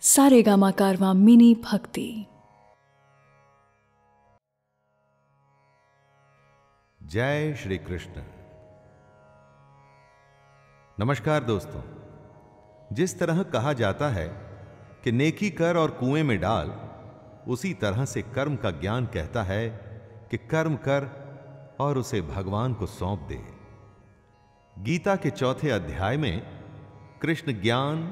सारेगामा कारवा मिनी भक्ति। जय श्री कृष्ण। नमस्कार दोस्तों। जिस तरह कहा जाता है कि नेकी कर और कुएँ में डाल, उसी तरह से कर्म का ज्ञान कहता है कि कर्म कर और उसे भगवान को सौंप दे। गीता के चौथे अध्याय में कृष्ण ज्ञान,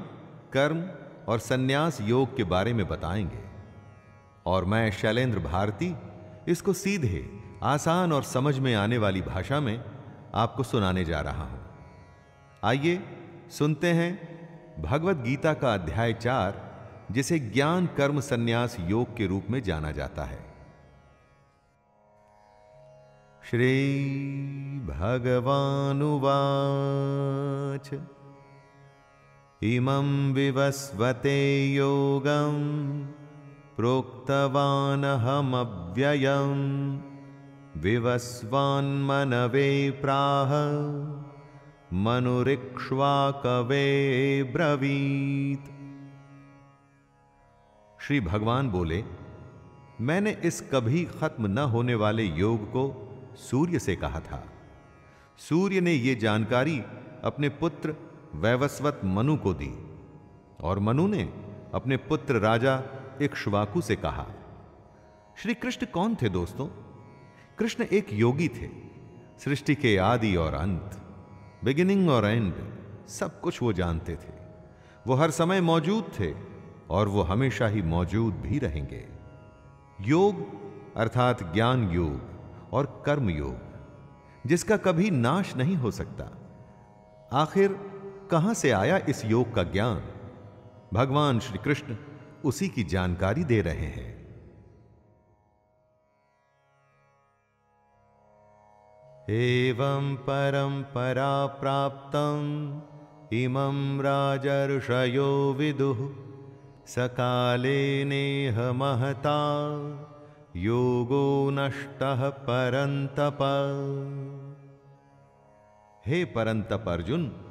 कर्म और सन्यास योग के बारे में बताएँगे। और मैं शैलेंद्र भारती, इसको सीधे आसान और समझ में आने वाली भाषा में आपको सुनाने जा रहा हूँ। आइए सुनते हैं भगवत गीता का अध्याय चार, जिसे ज्ञान कर्म सन्यास योग के रूप में जाना जाता है। श्री भगवानुवाच। इमं विवस्वते योगं प्रोक्तवानहमव्ययम् विवस्वान्मनवे प्राह, मनुरिक्ष्वाकवे ब्रवीत। श्री भगवान बोले, मैंने इस कभी खत्म न होने वाले योग को सूर्य से कहा था। सूर्य ने यह जानकारी अपने पुत्र वैवस्वत मनु को दी, और मनु ने अपने पुत्र राजा इक्ष्वाकु से कहा श्री कृष्ण कौन थे दोस्तों? कृष्ण एक योगी थे, सृष्टि के आदि और अंत बिगिनिंग और एंड सब कुछ वो जानते थे। वो हर समय मौजूद थे, और वो हमेशा ही मौजूद भी रहेंगे। योग, अर्थात ज्ञान योग और कर्म योग, जिसका कभी नाश नहीं हो सकता। आखिर कहाँ से आया इस योग का ज्ञान? भगवान श्री कृष्ण उसी की जानकारी दे रहे हैं। एवं परंपरा प्राप्त इमं राजर्षयो विदुः सकाले नेह महता योगो नष्ट परंतप हे परंतप अर्जुन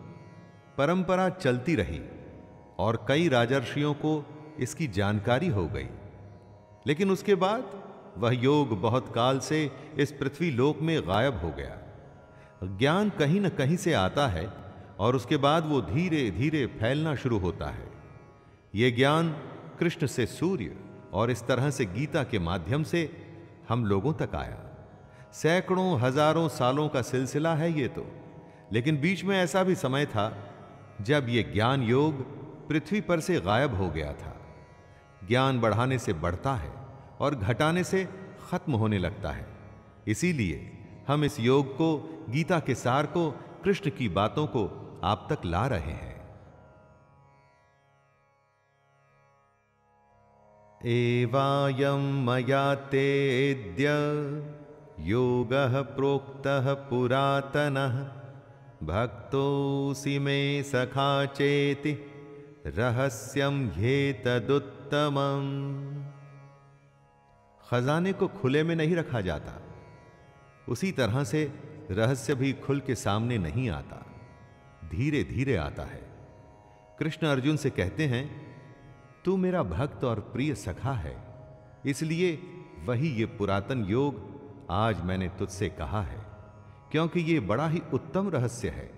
परंपरा चलती रही और कई राजर्षियों को इसकी जानकारी हो गई। लेकिन उसके बाद वह योग बहुत काल से इस पृथ्वी लोक में गायब हो गया। ज्ञान कहीं न कहीं से आता है और उसके बाद वो धीरे धीरे फैलना शुरू होता है। यह ज्ञान कृष्ण से सूर्य और इस तरह से गीता के माध्यम से हम लोगों तक आया। सैकड़ों हज़ारों सालों का सिलसिला है ये तो लेकिन बीच में ऐसा भी समय था जब यह ज्ञान योग पृथ्वी पर से गायब हो गया था। ज्ञान बढ़ाने से बढ़ता है और घटाने से खत्म होने लगता है। इसीलिए हम इस योग को, गीता के सार को, कृष्ण की बातों को आप तक ला रहे हैं। एवायं मया तेद्य, योगः प्रोक्तः पुरातनः। भक्तोऽसि मे सखा चेति रहस्यम ह्येतदुत्तमम् खजाने को खुले में नहीं रखा जाता। उसी तरह से रहस्य भी खुल के सामने नहीं आता। धीरे धीरे आता है। कृष्ण अर्जुन से कहते हैं, तू मेरा भक्त और प्रिय सखा है। इसलिए वही ये पुरातन योग आज मैंने तुझसे कहा है। क्योंकि ये बड़ा ही उत्तम रहस्य है,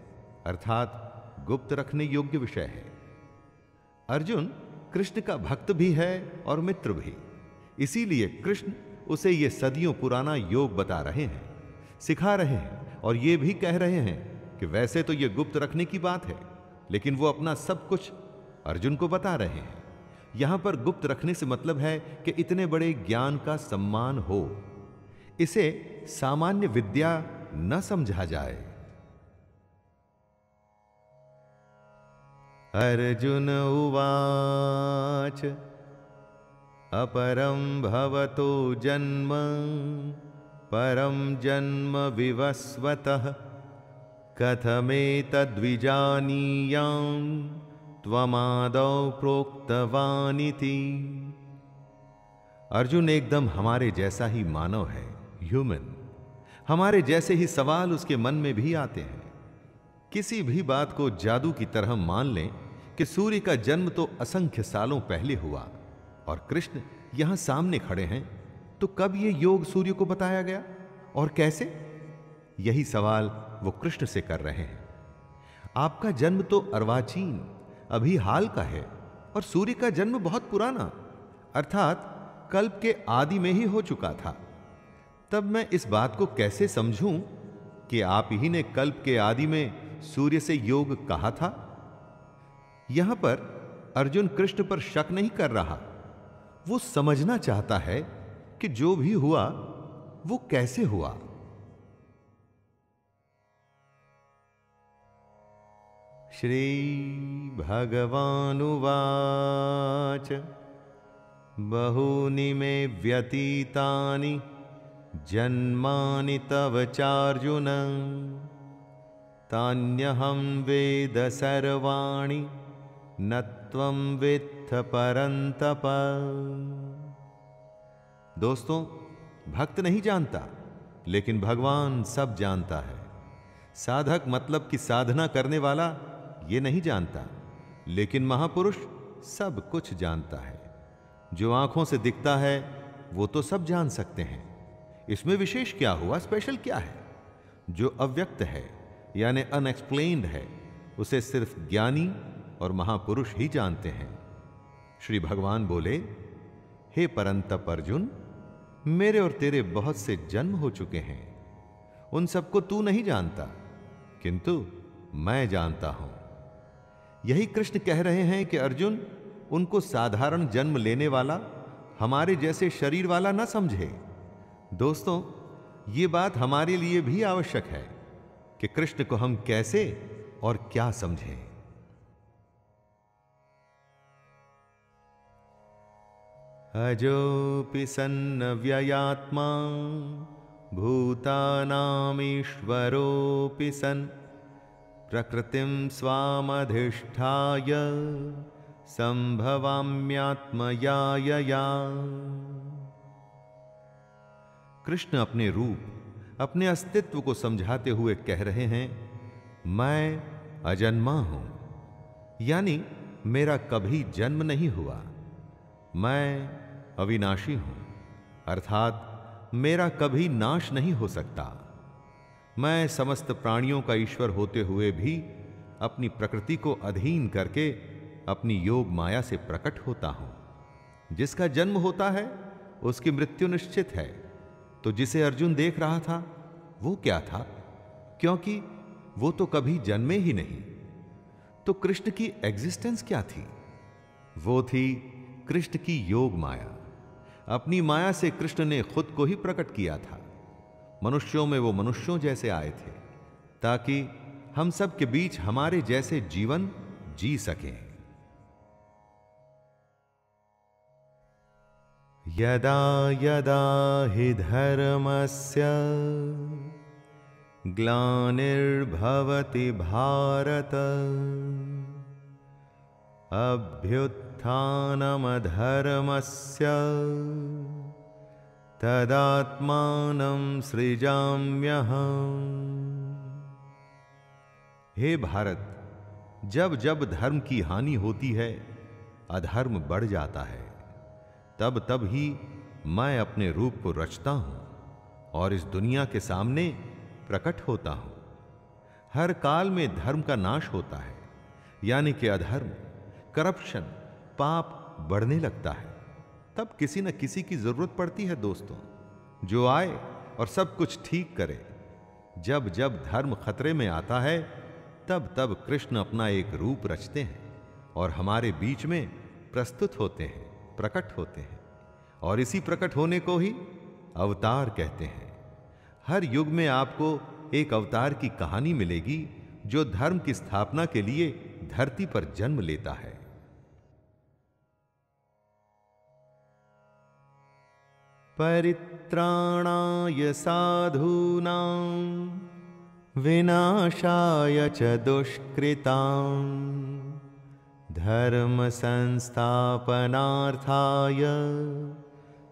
अर्थात गुप्त रखने योग्य विषय है। अर्जुन कृष्ण का भक्त भी है और मित्र भी। इसीलिए कृष्ण उसे ये सदियों पुराना योग बता रहे हैं, सिखा रहे हैं और ये भी कह रहे हैं कि वैसे तो ये गुप्त रखने की बात है, लेकिन वो अपना सब कुछ अर्जुन को बता रहे हैं। यहाँ पर गुप्त रखने से मतलब है कि इतने बड़े ज्ञान का सम्मान हो। इसे सामान्य विद्या न समझा जाए। अर्जुन उवाच, अपरं भवतो जन्म, परं जन्म विवस्वतः, कथमेतद्विजानीयां त्वमादौ प्रोक्तवानिति। अर्जुन एकदम हमारे जैसा ही मानव है ह्यूमन हमारे जैसे ही सवाल उसके मन में भी आते हैं। किसी भी बात को जादू की तरह मान लें कि सूर्य का जन्म तो असंख्य सालों पहले हुआ और कृष्ण यहाँ सामने खड़े हैं तो कब यह योग सूर्य को बताया गया और कैसे? यही सवाल वो कृष्ण से कर रहे हैं। आपका जन्म तो अर्वाचीन, अभी हाल का है और सूर्य का जन्म बहुत पुराना, अर्थात कल्प के आदि में ही हो चुका था। तब मैं इस बात को कैसे समझूं कि आप ही ने कल्प के आदि में सूर्य से योग कहा था? यहाँ पर अर्जुन कृष्ण पर शक नहीं कर रहा। वो समझना चाहता है कि जो भी हुआ, वो कैसे हुआ। श्री भगवानुवाच। बहूनि मे व्यतीतानि जन्मानि तव चार्जुन। तान्यहं वेद सर्वाणि, न त्वं वित्थ परन्तप। दोस्तों, भक्त नहीं जानता, लेकिन भगवान सब जानता है। साधक मतलब कि साधना करने वाला ये नहीं जानता, लेकिन महापुरुष सब कुछ जानता है। जो आँखों से दिखता है, वो तो सब जान सकते हैं। इसमें विशेष क्या हुआ स्पेशल क्या है? जो अव्यक्त है, यानी अनएक्सप्लेन्ड है, उसे सिर्फ़ ज्ञानी और महापुरुष ही जानते हैं। श्री भगवान बोले, हे परंतप अर्जुन मेरे और तेरे बहुत से जन्म हो चुके हैं। उन सबको तू नहीं जानता, किंतु मैं जानता हूँ। यही कृष्ण कह रहे हैं कि अर्जुन, उनको साधारण जन्म लेने वाला हमारे जैसे शरीर वाला ना समझे। दोस्तों, ये बात हमारे लिए भी आवश्यक है कि कृष्ण को हम कैसे और क्या समझें। अजोऽपि सन्नव्ययात्मा भूतानामीश्वरोऽपि सन् प्रकृतिं स्वामधिष्ठाय, संभवाम्यात्मयायया। कृष्ण अपने रूप, अपने अस्तित्व को समझाते हुए कह रहे हैं, मैं अजन्मा हूँ। यानी मेरा कभी जन्म नहीं हुआ। मैं अविनाशी हूँ। अर्थात मेरा कभी नाश नहीं हो सकता। मैं समस्त प्राणियों का ईश्वर होते हुए भी अपनी प्रकृति को अधीन करके अपनी योग माया से प्रकट होता हूँ। जिसका जन्म होता है, उसकी मृत्यु निश्चित है। तो जिसे अर्जुन देख रहा था, वो क्या था? क्योंकि वो तो कभी जन्मे ही नहीं। तो कृष्ण की एग्जिस्टेंस क्या थी? वो थी कृष्ण की योग माया। अपनी माया से कृष्ण ने खुद को ही प्रकट किया था। मनुष्यों में वो मनुष्यों जैसे आए थे, ताकि हम सब के बीच हमारे जैसे जीवन जी सकें। यदा यदा हि धर्मस्य ग्लानिर्भवति भारत। अभ्युत्थानमधर्मस्य तदात्मानं सृजाम्यहम् हे भारत, जब जब धर्म की हानि होती है, अधर्म बढ़ जाता है। तब तब ही मैं अपने रूप को रचता हूँ और इस दुनिया के सामने प्रकट होता हूँ। हर काल में धर्म का नाश होता है, यानी कि अधर्म, करप्शन, पाप बढ़ने लगता है। तब किसी न किसी की ज़रूरत पड़ती है दोस्तों, जो आए और सब कुछ ठीक करे। जब जब धर्म खतरे में आता है, तब तब कृष्ण अपना एक रूप रचते हैं और हमारे बीच में प्रस्तुत होते हैं। प्रकट होते हैं और इसी प्रकट होने को ही अवतार कहते हैं। हर युग में आपको एक अवतार की कहानी मिलेगी जो धर्म की स्थापना के लिए धरती पर जन्म लेता है। परित्राणाय साधूनां, विनाशाय च दुष्कृतां। धर्म संस्थापनार्थाय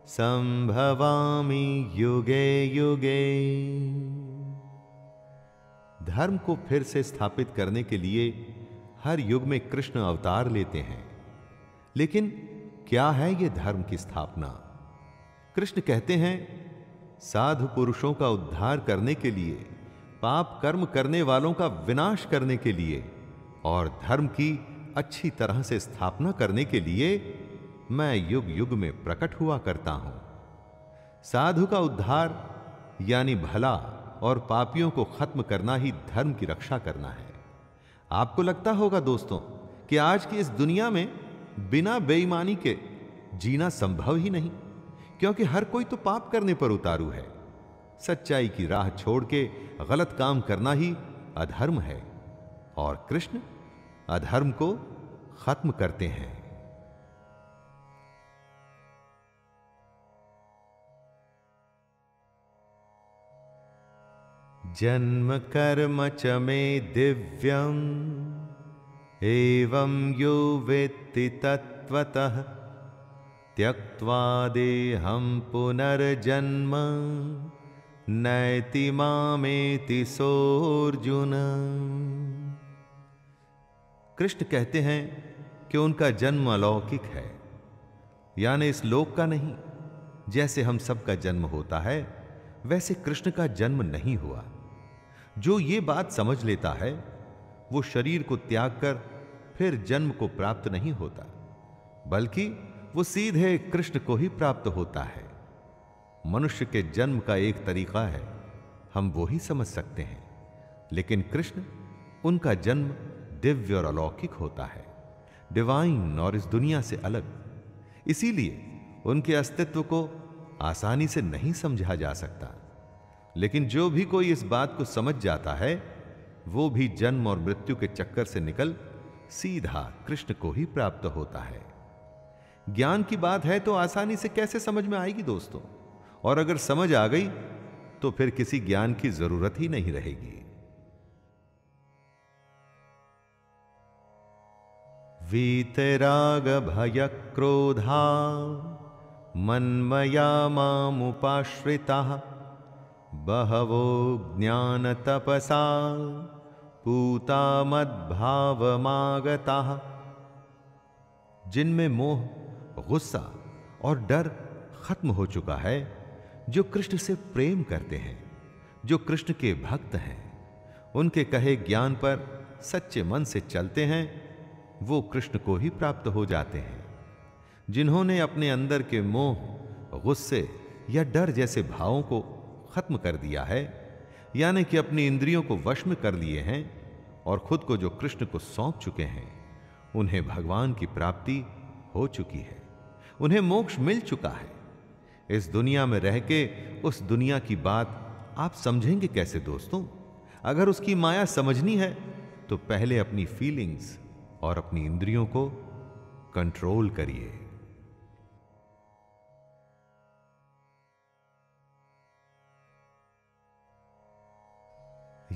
संभवामि युगे युगे। धर्म को फिर से स्थापित करने के लिए हर युग में कृष्ण अवतार लेते हैं। लेकिन क्या है यह धर्म की स्थापना? कृष्ण कहते हैं, साधु पुरुषों का उद्धार करने के लिए, पाप कर्म करने वालों का विनाश करने के लिए और धर्म की अच्छी तरह से स्थापना करने के लिए मैं युग युग में प्रकट हुआ करता हूँ। साधु का उद्धार, यानी भला और पापियों को खत्म करना ही धर्म की रक्षा करना है। आपको लगता होगा दोस्तों कि आज की इस दुनिया में बिना बेईमानी के जीना संभव ही नहीं, क्योंकि हर कोई तो पाप करने पर उतारू है। सच्चाई की राह छोड़ के गलत काम करना ही अधर्म है। और कृष्ण अधर्म को खत्म करते हैं। जन्म कर्म च मे दिव्यम्, एवं यो वेत्ति तत्त्वतः, त्यक्त्वा देहं पुनर्जन्म, नैति मामेति सोर्जुन कृष्ण कहते हैं कि उनका जन्म अलौकिक है, यानी इस लोक का नहीं। जैसे हम सबका जन्म होता है, वैसे कृष्ण का जन्म नहीं हुआ। जो ये बात समझ लेता है, वो शरीर को त्याग कर फिर जन्म को प्राप्त नहीं होता, बल्कि वो सीधे कृष्ण को ही प्राप्त होता है। मनुष्य के जन्म का एक तरीका है, हम वो ही समझ सकते हैं। लेकिन कृष्ण, उनका जन्म दिव्य और अलौकिक होता है। डिवाइन और इस दुनिया से अलग। इसीलिए उनके अस्तित्व को आसानी से नहीं समझा जा सकता। लेकिन जो भी कोई इस बात को समझ जाता है, वो भी जन्म और मृत्यु के चक्कर से निकल सीधा कृष्ण को ही प्राप्त होता है। ज्ञान की बात है तो आसानी से कैसे समझ में आएगी दोस्तों? और अगर समझ आ गई तो फिर किसी ज्ञान की ज़रूरत ही नहीं रहेगी। वीतराग भय क्रोधा मन्मया मामुपाश्रिता, बहवो ज्ञानतपसा पूता मद्भावमागता जिनमें मोह, गुस्सा और डर खत्म हो चुका है, जो कृष्ण से प्रेम करते हैं, जो कृष्ण के भक्त हैं, उनके कहे ज्ञान पर सच्चे मन से चलते हैं वो कृष्ण को ही प्राप्त हो जाते हैं। जिन्होंने अपने अंदर के मोह, गुस्से या डर जैसे भावों को खत्म कर दिया है, यानी कि अपनी इंद्रियों को वश में कर लिए हैं और खुद को जो कृष्ण को सौंप चुके हैं, उन्हें भगवान की प्राप्ति हो चुकी है। उन्हें मोक्ष मिल चुका है। इस दुनिया में रह के उस दुनिया की बात आप समझेंगे कैसे दोस्तों? अगर उसकी माया समझनी है तो पहले अपनी फीलिंग्स और अपनी इंद्रियों को कंट्रोल करिए।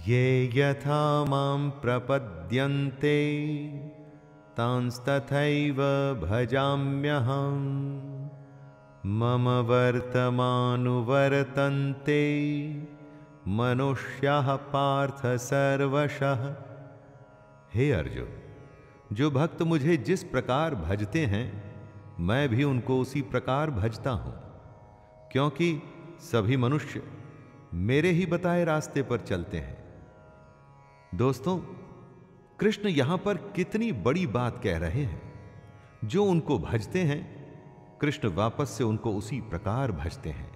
ये यथा माँ प्रपद्यन्ते, तांस्तथैव भजाम्यहम्। मम वर्तमानुवर्तन्ते, मनुष्याः पार्थ सर्वशः। हे अर्जुन जो भक्त मुझे जिस प्रकार भजते हैं, मैं भी उनको उसी प्रकार भजता हूँ। क्योंकि सभी मनुष्य मेरे ही बताए रास्ते पर चलते हैं। दोस्तों, कृष्ण यहाँ पर कितनी बड़ी बात कह रहे हैं। जो उनको भजते हैं, कृष्ण वापस से उनको उसी प्रकार भजते हैं।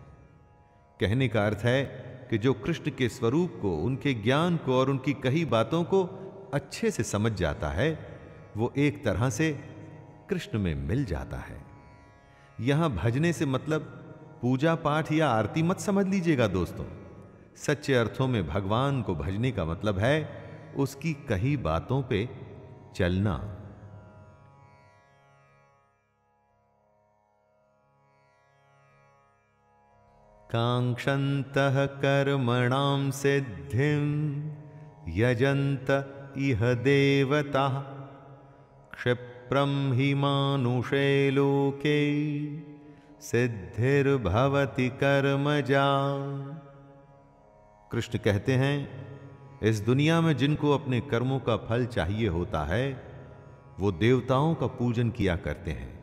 कहने का अर्थ है कि जो कृष्ण के स्वरूप को, उनके ज्ञान को और उनकी कही बातों को अच्छे से समझ जाता है वो एक तरह से कृष्ण में मिल जाता है। यहाँ भजने से मतलब पूजा पाठ या आरती मत समझ लीजिएगा दोस्तों। सच्चे अर्थों में भगवान को भजने का मतलब है उसकी कही बातों पे चलना। कांक्षत कर्मणाम सिद्धिं यजंत इह देवता। क्षिप्रम हि मानुषे लोके सिद्धिर्भवति कर्मजा। कृष्ण कहते हैं, इस दुनिया में जिनको अपने कर्मों का फल चाहिए होता है, वो देवताओं का पूजन किया करते हैं,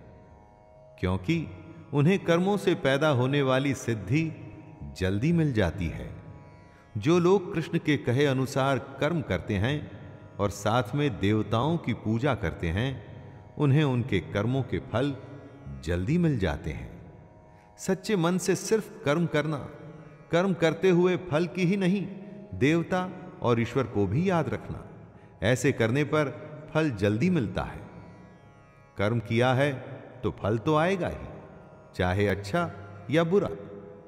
क्योंकि उन्हें कर्मों से पैदा होने वाली सिद्धि जल्दी मिल जाती है। जो लोग कृष्ण के कहे अनुसार कर्म करते हैं और साथ में देवताओं की पूजा करते हैं, उन्हें उनके कर्मों के फल जल्दी मिल जाते हैं। सच्चे मन से सिर्फ़ कर्म करना, कर्म करते हुए फल की ही नहीं, देवता और ईश्वर को भी याद रखना, ऐसे करने पर फल जल्दी मिलता है। कर्म किया है तो फल तो आएगा ही, चाहे अच्छा या बुरा,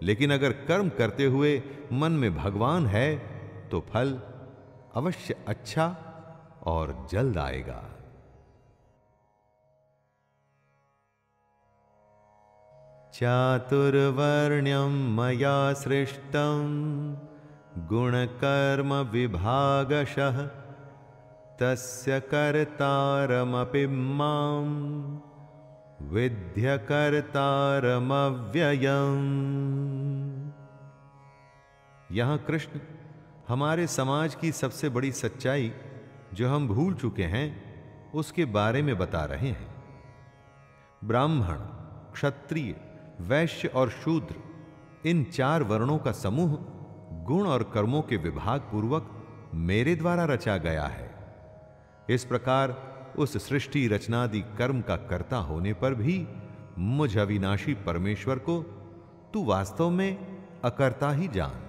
लेकिन अगर कर्म करते हुए मन में भगवान है तो फल अवश्य अच्छा और जल्द आएगा। चातुर्वर्ण्यम मया गुणकर्म विभागशः, तस्य कर्तारमपि माँ विद्यकर्तारमव्ययम् यहाँ कृष्ण, हमारे समाज की सबसे बड़ी सच्चाई जो हम भूल चुके हैं, उसके बारे में बता रहे हैं। ब्राह्मण, क्षत्रिय, वैश्य और शूद्र, इन चार वर्णों का समूह, गुण और कर्मों के विभाग पूर्वक मेरे द्वारा रचा गया है। इस प्रकार, उस सृष्टि रचनादि कर्म का कर्ता होने पर भी, मुझ अविनाशी परमेश्वर को, तू वास्तव में अकर्ता ही जान।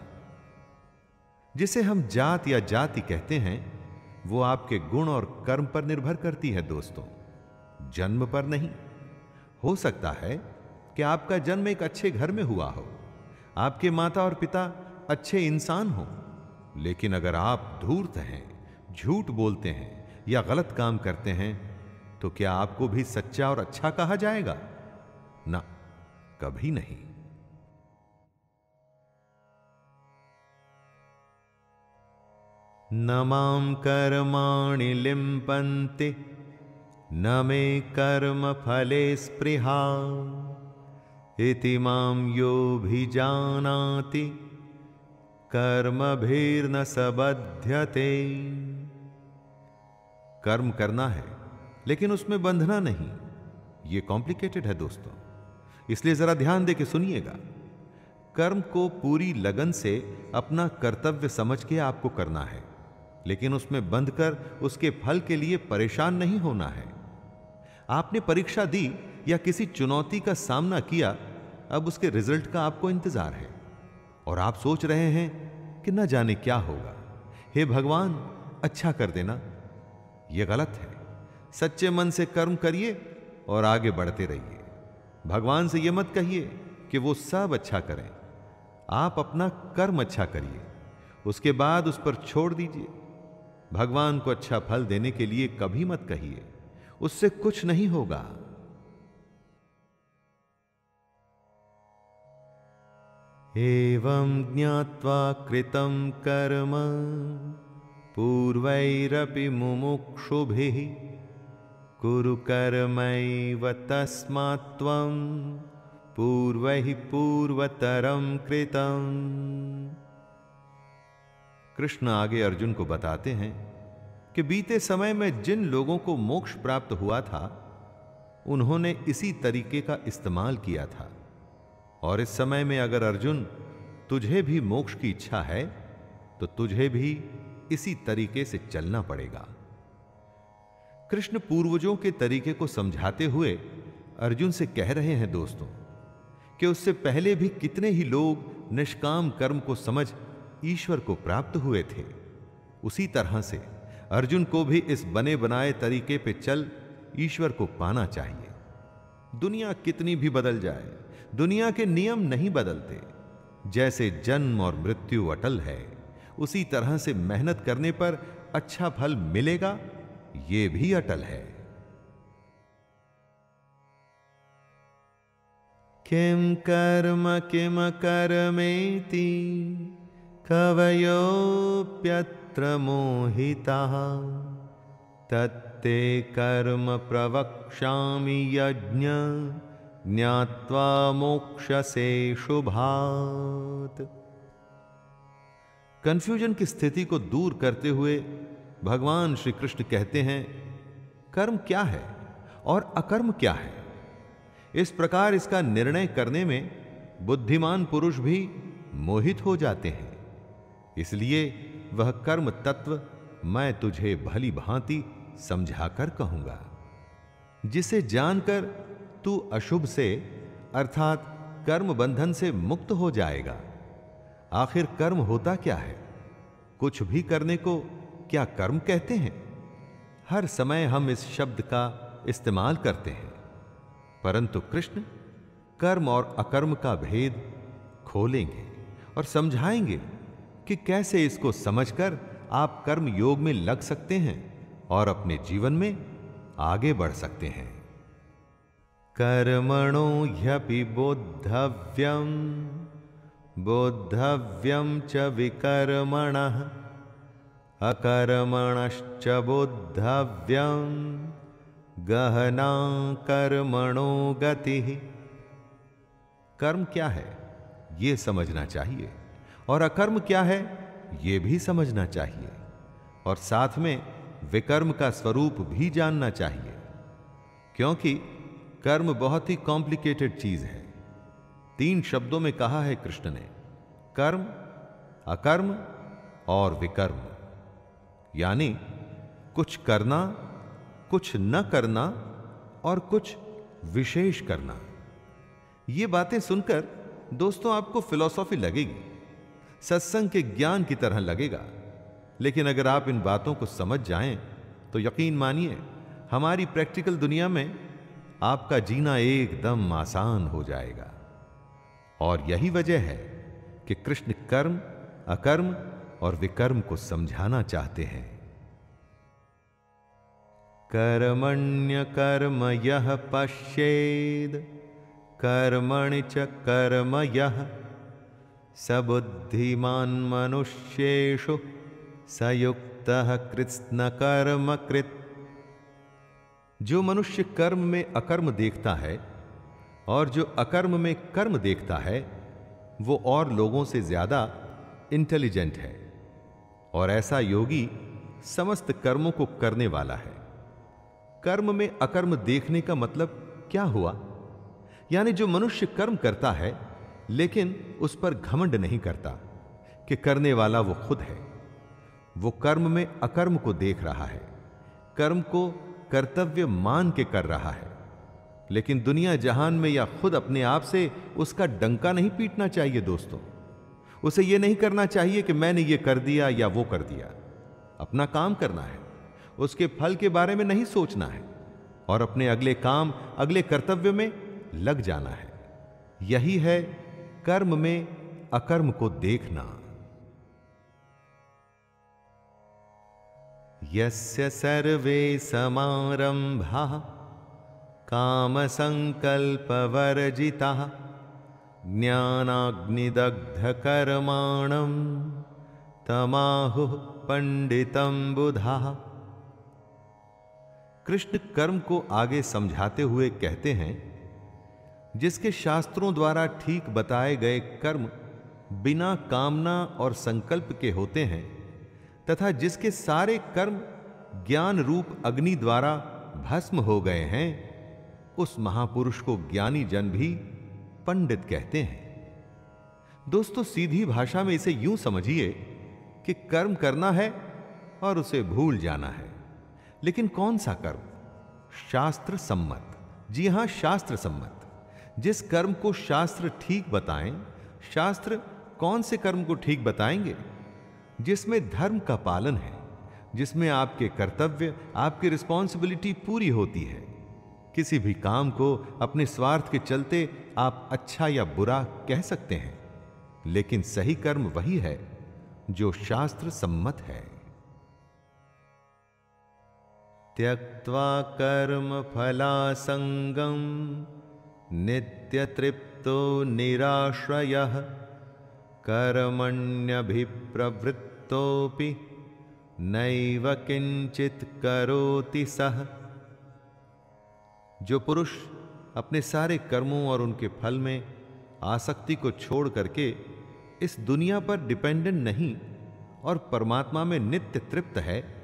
जिसे हम जात या जाति कहते हैं वो आपके गुण और कर्म पर निर्भर करती है, दोस्तों। जन्म पर नहीं। हो सकता है कि आपका जन्म एक अच्छे घर में हुआ हो। आपके माता और पिता अच्छे इंसान हो। लेकिन अगर आप धूर्त हैं, झूठ बोलते हैं या गलत काम करते हैं तो क्या आपको भी सच्चा और अच्छा कहा जाएगा? ना, कभी नहीं। न माँ कर्माणि लिम्पन्ति, न मे कर्म फले स्पृहा। इति माँ योऽभिजानाति, कर्मभिर्न सबध्यते। कर्म करना है, लेकिन उसमें बंधना नहीं, ये कॉम्प्लिकेटेड है दोस्तों। इसलिए जरा ध्यान दे के सुनिएगा, कर्म को पूरी लगन से अपना कर्तव्य समझ के आपको करना है। लेकिन उसमें बंधकर उसके फल के लिए परेशान नहीं होना है। आपने परीक्षा दी या किसी चुनौती का सामना किया, अब उसके रिज़ल्ट का आपको इंतज़ार है। और आप सोच रहे हैं कि न जाने क्या होगा। हे भगवान अच्छा कर देना। यह गलत है। सच्चे मन से कर्म करिए और आगे बढ़ते रहिए। भगवान से यह मत कहिए कि वो सब अच्छा करें। आप अपना कर्म अच्छा करिए। उसके बाद उस पर छोड़ दीजिए। भगवान को अच्छा फल देने के लिए कभी मत कहिए। उससे कुछ नहीं होगा। एवं ज्ञात्वा कृतं कर्म, पूर्वैरपि मुमुक्षुभिः। कुरु कर्मैव त्वं, पूर्वैः पूर्वतरं कृतम्। कृष्ण आगे अर्जुन को बताते हैं कि बीते समय में जिन लोगों को मोक्ष प्राप्त हुआ था, उन्होंने इसी तरीके का इस्तेमाल किया था। और इस समय में अगर अर्जुन तुझे भी मोक्ष की इच्छा है तो तुझे भी इसी तरीके से चलना पड़ेगा। कृष्ण पूर्वजों के तरीके को समझाते हुए अर्जुन से कह रहे हैं दोस्तों, कि उससे पहले भी कितने ही लोग निष्काम कर्म को समझ ईश्वर को प्राप्त हुए थे। उसी तरह से अर्जुन को भी इस बने बनाए तरीके पे चल ईश्वर को पाना चाहिए। दुनिया कितनी भी बदल जाए, दुनिया के नियम नहीं बदलते। जैसे जन्म और मृत्यु अटल है, उसी तरह से मेहनत करने पर अच्छा फल मिलेगा, ये भी अटल है। किम कर्म किम कर्मेति? कवयोप्यत्र मोहिता तत्ते कर्म प्रवक्ष्यामि यज्ञ, ज्ञात्वा मोक्षसे शुभात। कंफ्यूजन की स्थिति को दूर करते हुए भगवान श्री कृष्ण कहते हैं, कर्म क्या है और अकर्म क्या है? इस प्रकार इसका निर्णय करने में बुद्धिमान पुरुष भी मोहित हो जाते हैं। इसलिए वह कर्म तत्व मैं तुझे भली भांति समझाकर कहूँगा। जिसे जानकर तू अशुभ से, अर्थात कर्म बंधन से मुक्त हो जाएगा। आखिर कर्म होता क्या है? कुछ भी करने को क्या कर्म कहते हैं? हर समय हम इस शब्द का इस्तेमाल करते हैं। परंतु कृष्ण कर्म और अकर्म का भेद खोलेंगे और समझाएँगे। कि कैसे इसको समझकर आप कर्म योग में लग सकते हैं और अपने जीवन में आगे बढ़ सकते हैं। कर्मणो ह्यपि बोद्धव्यम बोद्धव्यम च विकर्मण, अकर्मणश्च बोद्धव्यम गहना कर्मणो गति। कर्म क्या है? यह समझना चाहिए। और अकर्म क्या है यह भी समझना चाहिए। और साथ में विकर्म का स्वरूप भी जानना चाहिए। क्योंकि कर्म बहुत ही कॉम्प्लिकेटेड चीज़ है। तीन शब्दों में कहा है कृष्ण ने, कर्म, अकर्म और विकर्म। यानी कुछ करना, कुछ न करना और कुछ विशेष करना। ये बातें सुनकर दोस्तों आपको फिलॉसफी लगेगी। सत्संग के ज्ञान की तरह लगेगा। लेकिन अगर आप इन बातों को समझ जाएँ तो यकीन मानिए, हमारी प्रैक्टिकल दुनिया में आपका जीना एकदम आसान हो जाएगा। और यही वजह है कि कृष्ण कर्म, अकर्म और विकर्म को समझाना चाहते हैं। कर्मण्य कर्म यह पश्येद, कर्मणि च कर्म यह सबुद्धिमान मनुष्येषु सयुक्त कृत्न कर्म कृत। जो मनुष्य कर्म में अकर्म देखता है और जो अकर्म में कर्म देखता है, वो और लोगों से ज़्यादा इंटेलिजेंट है और ऐसा योगी समस्त कर्मों को करने वाला है। कर्म में अकर्म देखने का मतलब क्या हुआ? यानी जो मनुष्य कर्म करता है लेकिन उस पर घमंड नहीं करता कि करने वाला वो खुद है। वो कर्म में अकर्म को देख रहा है। कर्म को कर्तव्य मान के कर रहा है। लेकिन दुनिया जहान में या खुद अपने आप से उसका डंका नहीं पीटना चाहिए दोस्तों। उसे यह नहीं करना चाहिए कि मैंने ये कर दिया या वो कर दिया। अपना काम करना है। उसके फल के बारे में नहीं सोचना है। और अपने अगले काम, अगले कर्तव्य में लग जाना है। यही है कर्म में अकर्म को देखना। यस्य सर्वे समारंभा काम संकल्पवर्जिता ज्ञानाग्निदग्ध कर्माणम तमाहु पंडितम बुधा। कृष्ण कर्म को आगे समझाते हुए कहते हैं जिसके शास्त्रों द्वारा ठीक बताए गए कर्म बिना कामना और संकल्प के होते हैं, तथा जिसके सारे कर्म ज्ञान रूप अग्नि द्वारा भस्म हो गए हैं, उस महापुरुष को ज्ञानी जन भी पंडित कहते हैं। दोस्तों, सीधी भाषा में इसे यूँ समझिए कि कर्म करना है और उसे भूल जाना है। लेकिन कौन सा कर्म? शास्त्र सम्मत। जी हाँ, शास्त्र सम्मत। जिस कर्म को शास्त्र ठीक बताएँ, शास्त्र कौन से कर्म को ठीक बताएँगे? जिसमें धर्म का पालन है, जिसमें आपके कर्तव्य, आपकी रिस्पॉन्सिबिलिटी पूरी होती है। किसी भी काम को अपने स्वार्थ के चलते आप अच्छा या बुरा कह सकते हैं, लेकिन सही कर्म वही है जो शास्त्र सम्मत है। त्यक्वा कर्म फला संगम नित्यतृप्तो निराश्रयः, कर्मण्यभिप्रवृत्तोऽपि नैव किंचित करोति सह जो पुरुष अपने सारे कर्मों और उनके फल में आसक्ति को छोड़ करके इस दुनिया पर डिपेंडेंट नहीं और परमात्मा में नित्य तृप्त है,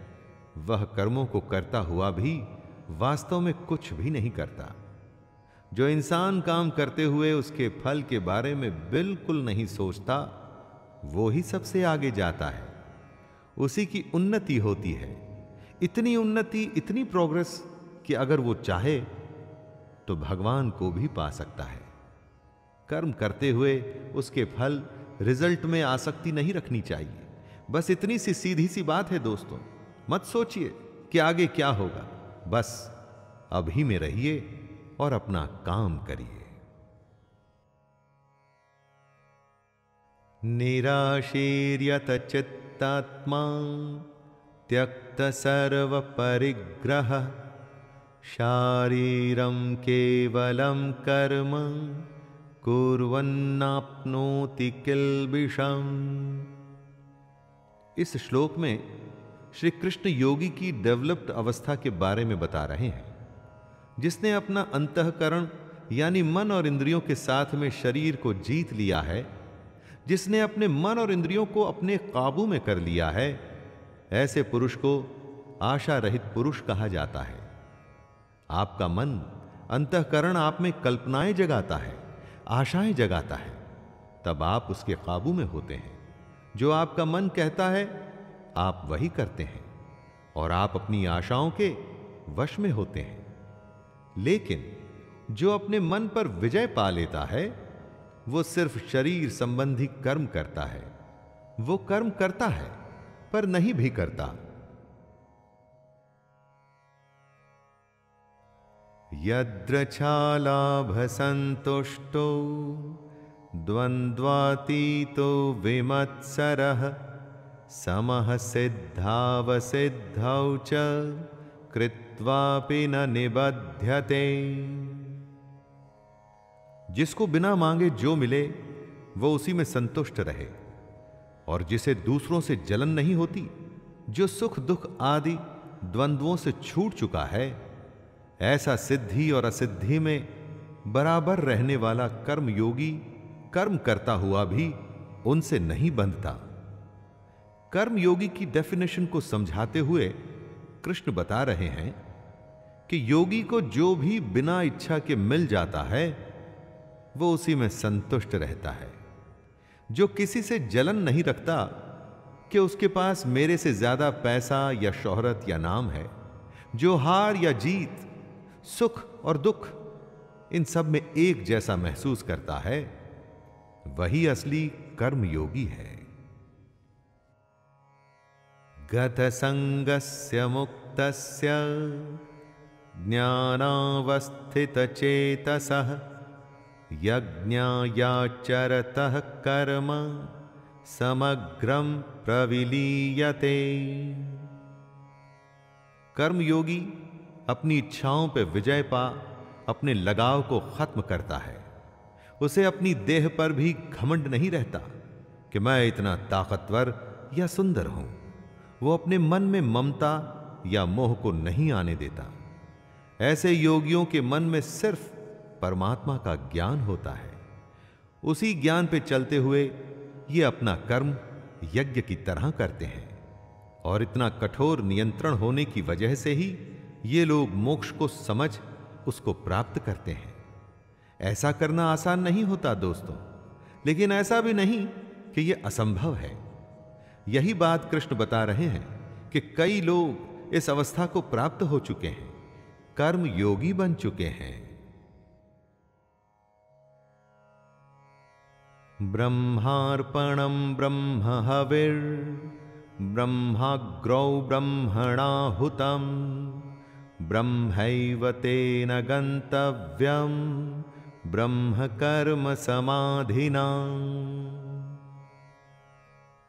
वह कर्मों को करता हुआ भी वास्तव में कुछ भी नहीं करता। जो इंसान काम करते हुए उसके फल के बारे में बिल्कुल नहीं सोचता, वो ही सबसे आगे जाता है। उसी की उन्नति होती है। इतनी उन्नति, इतनी प्रोग्रेस कि अगर वो चाहे तो भगवान को भी पा सकता है। कर्म करते हुए उसके फल रिज़ल्ट में आसक्ति नहीं रखनी चाहिए। बस इतनी सी सीधी सी बात है दोस्तों, मत सोचिए कि आगे क्या होगा। बस अभी में रहिए। और अपना काम करिए। निराशीर्यत चित्तात्मा त्यक्त सर्व परिग्रह शारीरम केवलम कर्म, कुर्वन्नाप्नोति किल्बिषम। इस श्लोक में श्री कृष्ण योगी की डेवलप्ड अवस्था के बारे में बता रहे हैं। जिसने अपना अंतकरण, यानी मन और इंद्रियों के साथ में शरीर को जीत लिया है, जिसने अपने मन और इंद्रियों को अपने काबू में कर लिया है, ऐसे पुरुष को आशा रहित पुरुष कहा जाता है। आपका मन, अंतकरण आप में कल्पनाएँ जगाता है, आशाएँ जगाता है, तब आप उसके काबू में होते हैं। जो आपका मन कहता है, आप वही करते हैं, और आप अपनी आशाओं के वश में होते हैं। लेकिन जो अपने मन पर विजय पा लेता है, वो सिर्फ़ शरीर संबंधी कर्म करता है। वो कर्म करता है, पर नहीं भी करता। यद्रछालाभसन्तुष्टो द्वन्द्वातीतो विमत्सरः समः सिद्धावसिद्धौ च कृत्वापि न निबध्यते। जिसको बिना मांगे जो मिले, वो उसी में संतुष्ट रहे। और जिसे दूसरों से जलन नहीं होती, जो सुख दुख आदि द्वंद्वों से छूट चुका है, ऐसा सिद्धि और असिद्धि में बराबर रहने वाला कर्म योगी कर्म करता हुआ भी उनसे नहीं बंधता। कर्म योगी की डेफिनेशन को समझाते हुए कृष्ण बता रहे हैं कि योगी को जो भी बिना इच्छा के मिल जाता है, वो उसी में संतुष्ट रहता है। जो किसी से जलन नहीं रखता कि उसके पास मेरे से ज़्यादा पैसा या शोहरत या नाम है, जो हार या जीत, सुख और दुख इन सब में एक जैसा महसूस करता है, वही असली कर्म योगी है। गत संगस्य मुक्तस्य ज्ञानावस्थित चेतसः यज्ञायाचरतः कर्म समग्रम प्रविलीयते। कर्मयोगी अपनी इच्छाओं पर विजय पा, अपने लगाव को खत्म करता है। उसे अपनी देह पर भी घमंड नहीं रहता कि मैं इतना ताकतवर या सुंदर हूँ। वो अपने मन में ममता या मोह को नहीं आने देता। ऐसे योगियों के मन में सिर्फ़ परमात्मा का ज्ञान होता है। उसी ज्ञान पे चलते हुए ये अपना कर्म यज्ञ की तरह करते हैं। और इतना कठोर नियंत्रण होने की वजह से ही ये लोग मोक्ष को समझ, उसको प्राप्त करते हैं। ऐसा करना आसान नहीं होता दोस्तों, लेकिन ऐसा भी नहीं कि यह असंभव है। यही बात कृष्ण बता रहे हैं कि कई लोग इस अवस्था को प्राप्त हो चुके हैं। कर्म योगी बन चुके हैं। ब्रह्मार्पणम ब्रह्म हविर् ब्रह्माग्रौ ब्रह्मणाहुतम ब्रह्म तेन गंतव्यम ब्रह्म कर्म समाधिना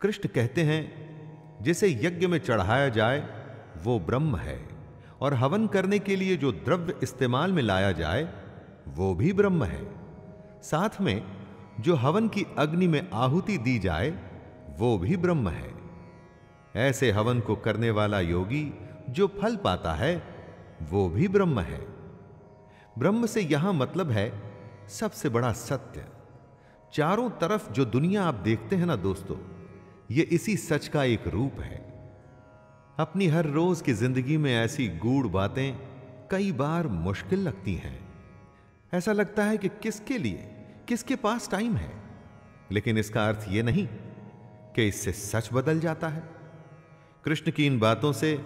कृष्ण कहते हैं, जिसे यज्ञ में चढ़ाया जाए, वो ब्रह्म है। और हवन करने के लिए जो द्रव्य इस्तेमाल में लाया जाए, वो भी ब्रह्म है। साथ में, जो हवन की अग्नि में आहुति दी जाए, वो भी ब्रह्म है। ऐसे हवन को करने वाला योगी जो फल पाता है, वो भी ब्रह्म है। ब्रह्म से यहाँ मतलब है सबसे बड़ा सत्य। चारों तरफ़ जो दुनिया आप देखते हैं ना दोस्तों, ये इसी सच का एक रूप है। अपनी हर रोज की ज़िंदगी में ऐसी गूढ़ बातें कई बार मुश्किल लगती हैं। ऐसा लगता है कि किसके लिए, किसके पास टाइम है? लेकिन इसका अर्थ यह नहीं कि इससे सच बदल जाता है। कृष्ण की इन बातों से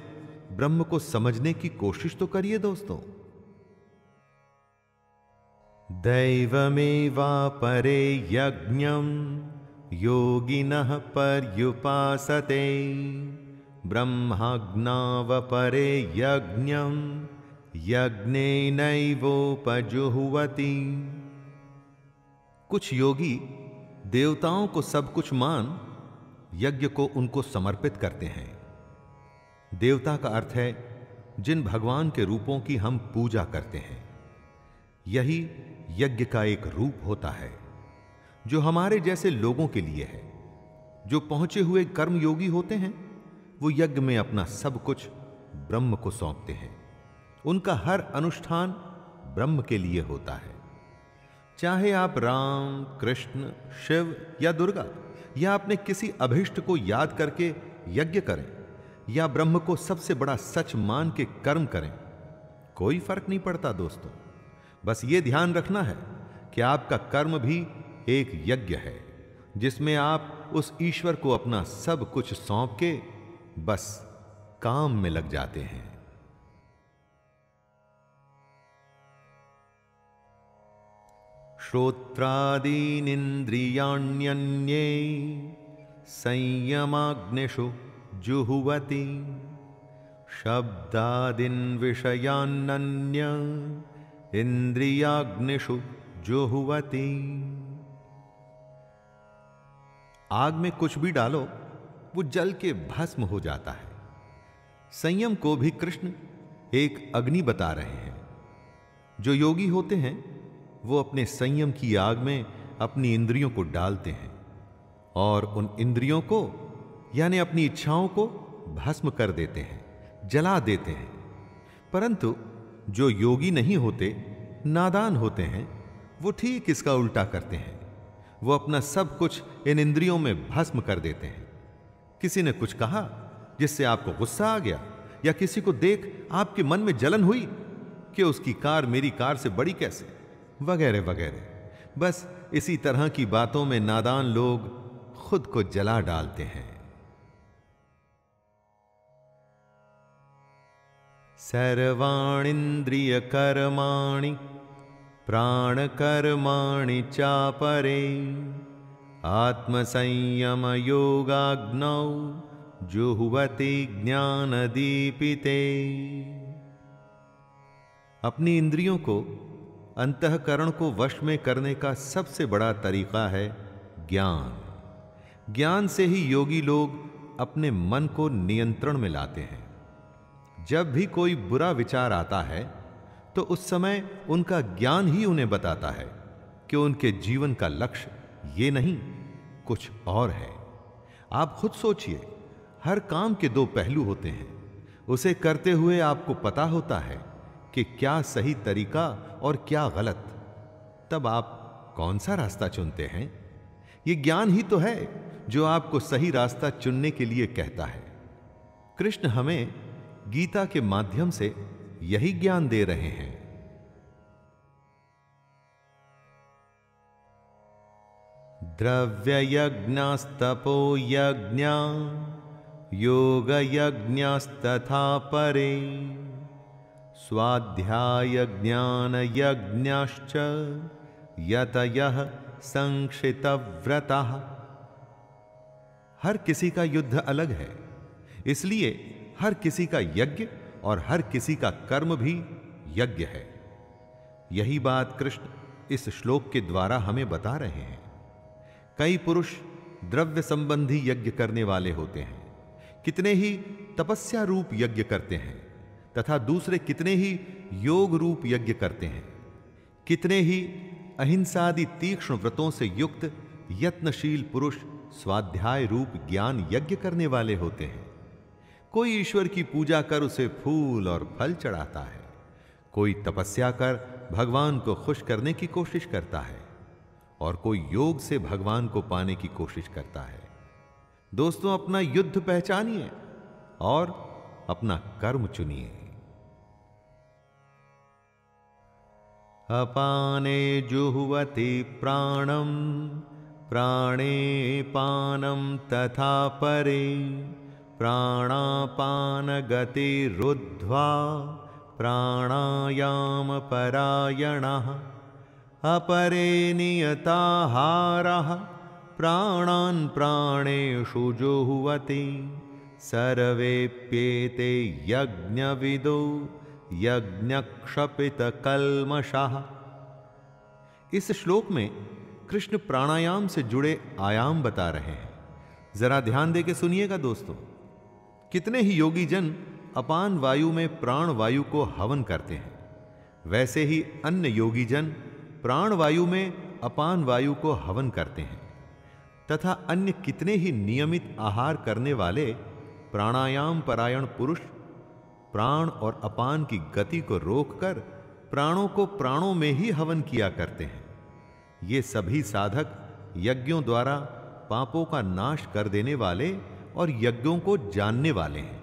ब्रह्म को समझने की कोशिश तो करिए दोस्तों। दैव दैवमेवा परे यज्ञम योगिनः पर्युपासते। ब्रह्माग्नावपरे यज्ञम यज्ञेनैवोपजुहुवति। कुछ योगी देवताओं को सब कुछ मान, यज्ञ को उनको समर्पित करते हैं। देवता का अर्थ है, जिन भगवान के रूपों की हम पूजा करते हैं। यही यज्ञ का एक रूप होता है, जो हमारे जैसे लोगों के लिए है, जो पहुँचे हुए कर्म योगी होते हैं। वो यज्ञ में अपना सब कुछ ब्रह्म को सौंपते हैं। उनका हर अनुष्ठान ब्रह्म के लिए होता है। चाहे आप राम, कृष्ण, शिव या दुर्गा, या अपने किसी अभिष्ट को याद करके यज्ञ करें, या ब्रह्म को सबसे बड़ा सच मान के कर्म करें, कोई फ़र्क नहीं पड़ता दोस्तों। बस ये ध्यान रखना है कि आपका कर्म भी एक यज्ञ है, जिसमें आप उस ईश्वर को अपना सब कुछ सौंप के बस काम में लग जाते हैं। श्रोत्रादीनिन्द्रियाण्यन्ये संयमाग्निषु जुहुवति। शब्दादिन विषयान्नन्य इंद्रियाग्निषु जुहुवती। आग में कुछ भी डालो वो जल के भस्म हो जाता है। संयम को भी कृष्ण एक अग्नि बता रहे हैं। जो योगी होते हैं, वो अपने संयम की आग में अपनी इंद्रियों को डालते हैं और उन इंद्रियों को, यानी अपनी इच्छाओं को भस्म कर देते हैं, जला देते हैं। परंतु जो योगी नहीं होते, नादान होते हैं, वो ठीक इसका उल्टा करते हैं। वो अपना सब कुछ इन इंद्रियों में भस्म कर देते हैं। किसी ने कुछ कहा जिससे आपको गुस्सा आ गया या किसी को देख आपके मन में जलन हुई कि उसकी कार मेरी कार से बड़ी कैसे? वगैरह वगैरह। बस इसी तरह की बातों में नादान लोग खुद को जला डालते हैं। सर्वाणींद्रिय कर्माणि, प्राण कर्माणि चापरे। आत्मसंयम योगाग्नौ जुहुवति ज्ञान दीपिते अपनी इंद्रियों को, अंतकरण को वश में करने का सबसे बड़ा तरीका है ज्ञान। ज्ञान से ही योगी लोग अपने मन को नियंत्रण में लाते हैं। जब भी कोई बुरा विचार आता है तो उस समय उनका ज्ञान ही उन्हें बताता है कि उनके जीवन का लक्ष्य ये नहीं कुछ और है। आप खुद सोचिए, हर काम के दो पहलू होते हैं। उसे करते हुए आपको पता होता है कि क्या सही तरीका और क्या गलत। तब आप कौन सा रास्ता चुनते हैं? यह ज्ञान ही तो है जो आपको सही रास्ता चुनने के लिए कहता है। कृष्ण हमें गीता के माध्यम से यही ज्ञान दे रहे हैं। द्रव्य यज्ञस्तपो यज्ञ परे। स्वाध्याय ज्ञान यज्ञश्च यतयः संक्षितव्रता। हर किसी का युद्ध अलग है, इसलिए हर किसी का यज्ञ और हर किसी का कर्म भी यज्ञ है। यही बात कृष्ण इस श्लोक के द्वारा हमें बता रहे हैं। कई पुरुष द्रव्य संबंधी यज्ञ करने वाले होते हैं। कितने ही तपस्या रूप यज्ञ करते हैं, तथा दूसरे कितने ही योग रूप यज्ञ करते हैं। कितने ही अहिंसादि तीक्ष्ण व्रतों से युक्त यत्नशील पुरुष स्वाध्याय रूप ज्ञान यज्ञ करने वाले होते हैं। कोई ईश्वर की पूजा कर उसे फूल और फल चढ़ाता है। कोई तपस्या कर भगवान को खुश करने की कोशिश करता है। और कोई योग से भगवान को पाने की कोशिश करता है। दोस्तों, अपना युद्ध पहचानिए और अपना कर्म चुनिए। अपाने जुहवति प्राणम प्राणे पानम तथा परे प्राणापान गति रुद्ध्वा प्राणायाम परायणः अपरे नियताहारः प्राणान् प्राणेषु जुह्वति। सर्वेप्येते यज्ञविदो यज्ञक्षपितकल्मषः। इस श्लोक में कृष्ण प्राणायाम से जुड़े आयाम बता रहे हैं। जरा ध्यान दे के सुनिएगा दोस्तों, कितने ही योगी जन अपान वायु में प्राण वायु को हवन करते हैं। वैसे ही अन्य योगी जन प्राण वायु में अपान वायु को हवन करते हैं, तथा अन्य कितने ही नियमित आहार करने वाले प्राणायाम परायण पुरुष प्राण और अपान की गति को रोककर प्राणों को प्राणों में ही हवन किया करते हैं। ये सभी साधक यज्ञों द्वारा पापों का नाश कर देने वाले और यज्ञों को जानने वाले हैं।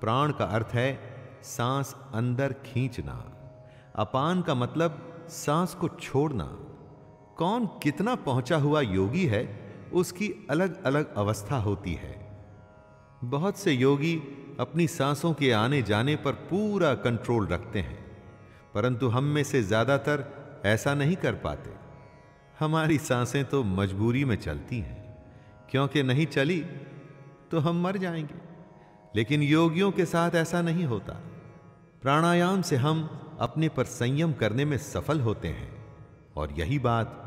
प्राण का अर्थ है सांस अंदर खींचना। अपान का मतलब सांस को छोड़ना। कौन कितना पहुँचा हुआ योगी है, उसकी अलग अलग अवस्था होती है। बहुत से योगी अपनी सांसों के आने जाने पर पूरा कंट्रोल रखते हैं, परंतु हम में से ज़्यादातर ऐसा नहीं कर पाते। हमारी साँसें तो मजबूरी में चलती हैं, क्योंकि नहीं चली तो हम मर जाएँगे। लेकिन योगियों के साथ ऐसा नहीं होता। प्राणायाम से हम अपने पर संयम करने में सफल होते हैं और यही बात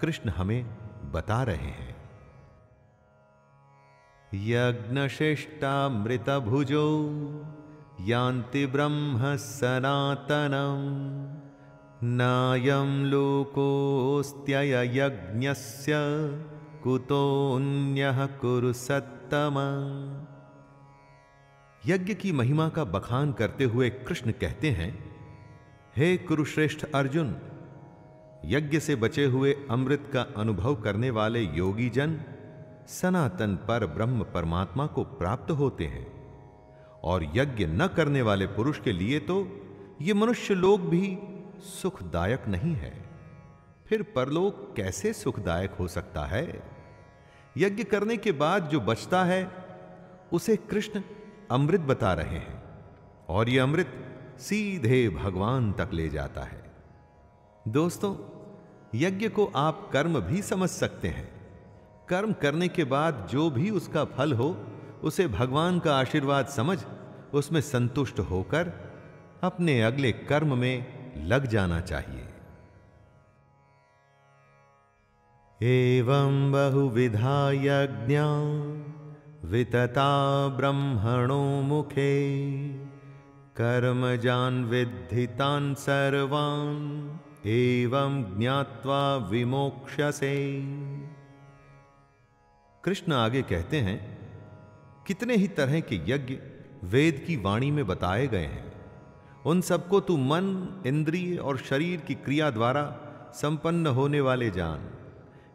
कृष्ण हमें बता रहे हैं। भुजो यान्ति ब्रह्म सनातनम। नायम लोकोस्त्यय यज्ञस्य कुतोन्यः कुरु सत्तम। यज्ञ की महिमा का बखान करते हुए कृष्ण कहते हैं हे कुरुश्रेष्ठ अर्जुन, यज्ञ से बचे हुए अमृत का अनुभव करने वाले योगी जन सनातन पर ब्रह्म परमात्मा को प्राप्त होते हैं और यज्ञ न करने वाले पुरुष के लिए तो ये मनुष्य लोग भी सुखदायक नहीं है। फिर परलोक कैसे सुखदायक हो सकता है? यज्ञ करने के बाद जो बचता है, उसे कृष्ण अमृत बता रहे हैं और यह अमृत सीधे भगवान तक ले जाता है। दोस्तों, यज्ञ को आप कर्म भी समझ सकते हैं। कर्म करने के बाद जो भी उसका फल हो, उसे भगवान का आशीर्वाद समझ, उसमें संतुष्ट होकर अपने अगले कर्म में लग जाना चाहिए। एवं बहुविधा यज्ञ वितता ब्रह्मणो मुखे। कर्मजान विद्धितान सर्वान्, एवं ज्ञात्वा विमोक्षसे कृष्ण आगे कहते हैं, कितने ही तरह के यज्ञ वेद की वाणी में बताए गए हैं। उन सबको तू मन, इंद्रिय और शरीर की क्रिया द्वारा संपन्न होने वाले जान।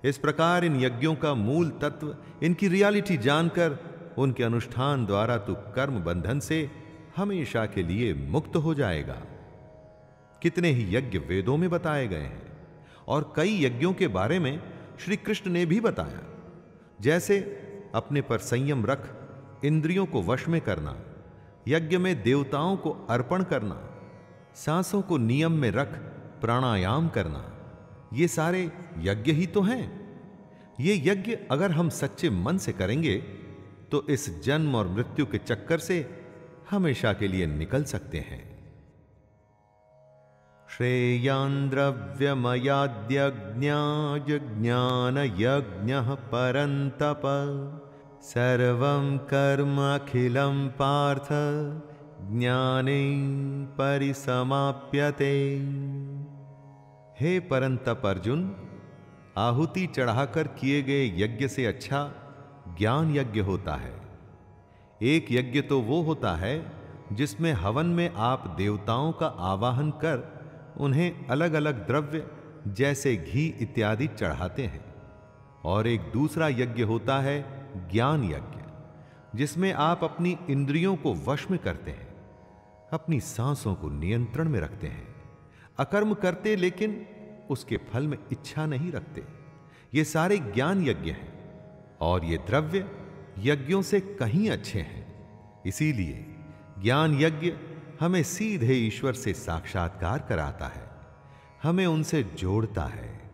इस प्रकार इन यज्ञों का मूल तत्व, इनकी रियलिटी जानकर उनके अनुष्ठान द्वारा तू कर्म बंधन से हमेशा के लिए मुक्त हो जाएगा। कितने ही यज्ञ वेदों में बताए गए हैं, और कई यज्ञों के बारे में श्री कृष्ण ने भी बताया। जैसे, अपने पर संयम रख, इंद्रियों को वश में करना, यज्ञ में देवताओं को अर्पण करना, सांसों को नियम में रख, प्राणायाम करना, ये सारे यज्ञ ही तो हैं। ये यज्ञ अगर हम सच्चे मन से करेंगे तो इस जन्म और मृत्यु के चक्कर से हमेशा के लिए निकल सकते हैं। श्रेयान् द्रव्यमयाद्यज्ञायज्ञानयज्ञः परन्तप। सर्वं कर्मखिलं पार्थ। ज्ञाने परिसमाप्यते। हे परंतप अर्जुन, आहुति चढ़ाकर किए गए यज्ञ से अच्छा ज्ञान यज्ञ होता है। एक यज्ञ तो वो होता है जिसमें हवन में आप देवताओं का आवाहन कर उन्हें अलग अलग द्रव्य जैसे घी इत्यादि चढ़ाते हैं। और एक दूसरा यज्ञ होता है ज्ञान यज्ञ, जिसमें आप अपनी इंद्रियों को वश में करते हैं, अपनी सांसों को नियंत्रण में रखते हैं, अकर्म करते लेकिन उसके फल में इच्छा नहीं रखते। ये सारे ज्ञान यज्ञ हैं और ये द्रव्य यज्ञों से कहीं अच्छे हैं। इसीलिए ज्ञान यज्ञ हमें सीधे ईश्वर से साक्षात्कार कराता है। हमें उनसे जोड़ता है।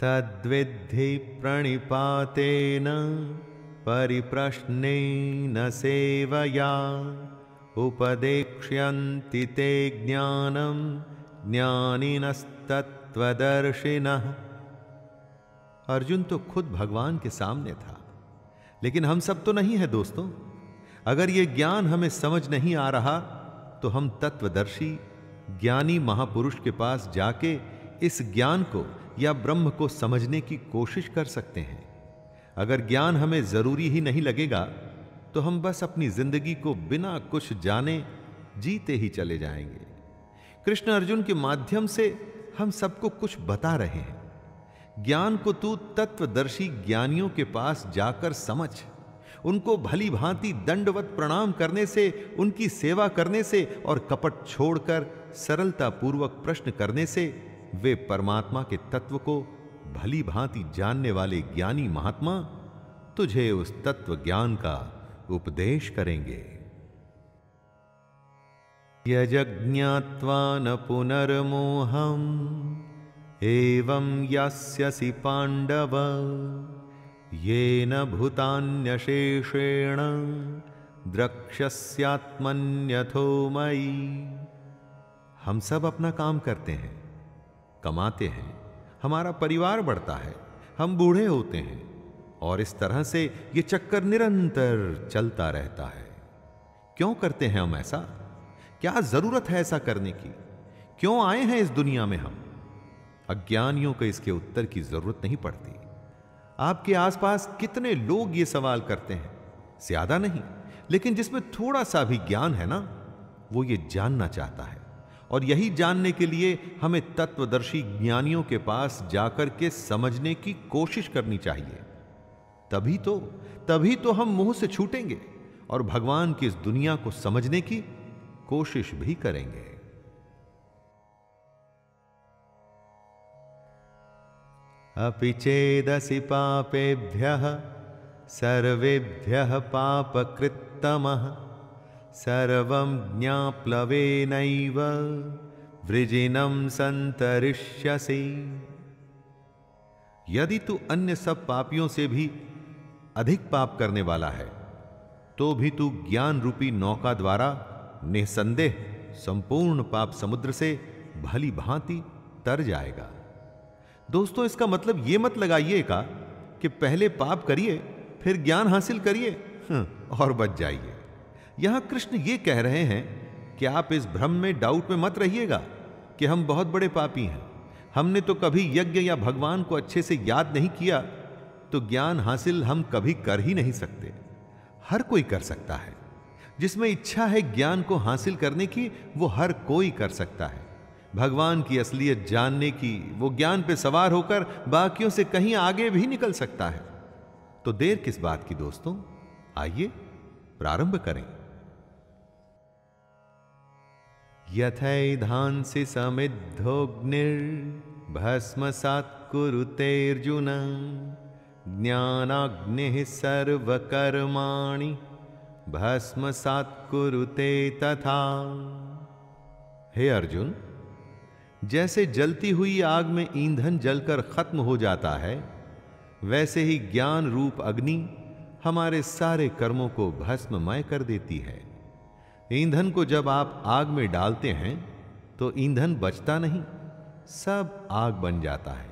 तद्विद्धि प्रणिपातेन परिप्रश्नेन सेवया उपदेक्ष्यन्ति ते ज्ञानम ज्ञानिनस्तत्वदर्शिनः अर्जुन तो खुद भगवान के सामने था। लेकिन हम सब तो नहीं है दोस्तों। अगर यह ज्ञान हमें समझ नहीं आ रहा तो हम तत्वदर्शी, ज्ञानी महापुरुष के पास जाके इस ज्ञान को या ब्रह्म को समझने की कोशिश कर सकते हैं। अगर ज्ञान हमें ज़रूरी ही नहीं लगेगा तो हम बस अपनी ज़िंदगी को बिना कुछ जाने जीते ही चले जाएँगे। कृष्ण अर्जुन के माध्यम से हम सबको कुछ बता रहे हैं। ज्ञान को तू तत्वदर्शी ज्ञानियों के पास जाकर समझ। उनको भली भांति दंडवत प्रणाम करने से, उनकी सेवा करने से और कपट छोड़कर सरलता पूर्वक प्रश्न करने से, वे परमात्मा के तत्व को भली भांति जानने वाले ज्ञानी महात्मा तुझे उस तत्व ज्ञान का उपदेश करेंगे। यजज्ञात्वा न पुनर्मोहम। एवं यास्यसि पांडव ये न भूतान्यशेषेण द्रक्ष्यस्यात्मन्यथो मई हम सब अपना काम करते हैं, कमाते हैं, हमारा परिवार बढ़ता है, हम बूढ़े होते हैं, और इस तरह से ये चक्कर निरंतर चलता रहता है। क्यों करते हैं हम ऐसा? क्या ज़रूरत है ऐसा करने की? क्यों आए हैं इस दुनिया में हम? अज्ञानियों को इसके उत्तर की ज़रूरत नहीं पड़ती। आपके आसपास कितने लोग ये सवाल करते हैं? ज़्यादा नहीं, लेकिन जिसमें थोड़ा सा भी ज्ञान है ना, वो ये जानना चाहता है। और यही जानने के लिए हमें तत्वदर्शी ज्ञानियों के पास जाकर के समझने की कोशिश करनी चाहिए। तभी तो तभी तो हम मुँह से छूटेंगे और भगवान की इस दुनिया को समझने की कोशिश भी करेंगे। अपि पापेभ्यः, सर्वेभ्यः पापकृत्तमः। सर्वं ज्ञाप्लवेनैव, वृजिनं संतरिष्यसि यदि तू अन्य सब पापियों से भी अधिक पाप करने वाला है तो भी तू ज्ञान रूपी नौका द्वारा निसंदेह संपूर्ण पाप समुद्र से भली भांति तर जाएगा। दोस्तों, इसका मतलब ये मत लगाइएगा कि पहले पाप करिए, फिर ज्ञान हासिल करिए और बच जाइए। यहाँ कृष्ण ये कह रहे हैं कि आप इस भ्रम में डाउट में मत रहिएगा कि हम बहुत बड़े पापी हैं। हमने तो कभी यज्ञ या भगवान को अच्छे से याद नहीं किया तो ज्ञान हासिल हम कभी कर ही नहीं सकते। हर कोई कर सकता है। जिसमें इच्छा है ज्ञान को हासिल करने की, वो हर कोई कर सकता है। भगवान की असलियत जानने की वो ज्ञान पे सवार होकर बाकियों से कहीं आगे भी निकल सकता है। तो देर किस बात की दोस्तों? आइए, प्रारंभ करें। यथैधांसि समिद्धोग्निर्भस्मसात् कुरुतेऽर्जुन ज्ञानाग्निः सर्वकर्माणि, भस्मसात् कुरुते तथा। हे अर्जुन जैसे जलती हुई आग में ईंधन जलकर खत्म हो जाता है, वैसे ही ज्ञान रूप अग्नि हमारे सारे कर्मों को भस्ममय कर देती है। ईंधन को जब आप आग में डालते हैं तो ईंधन बचता नहीं, सब आग बन जाता है।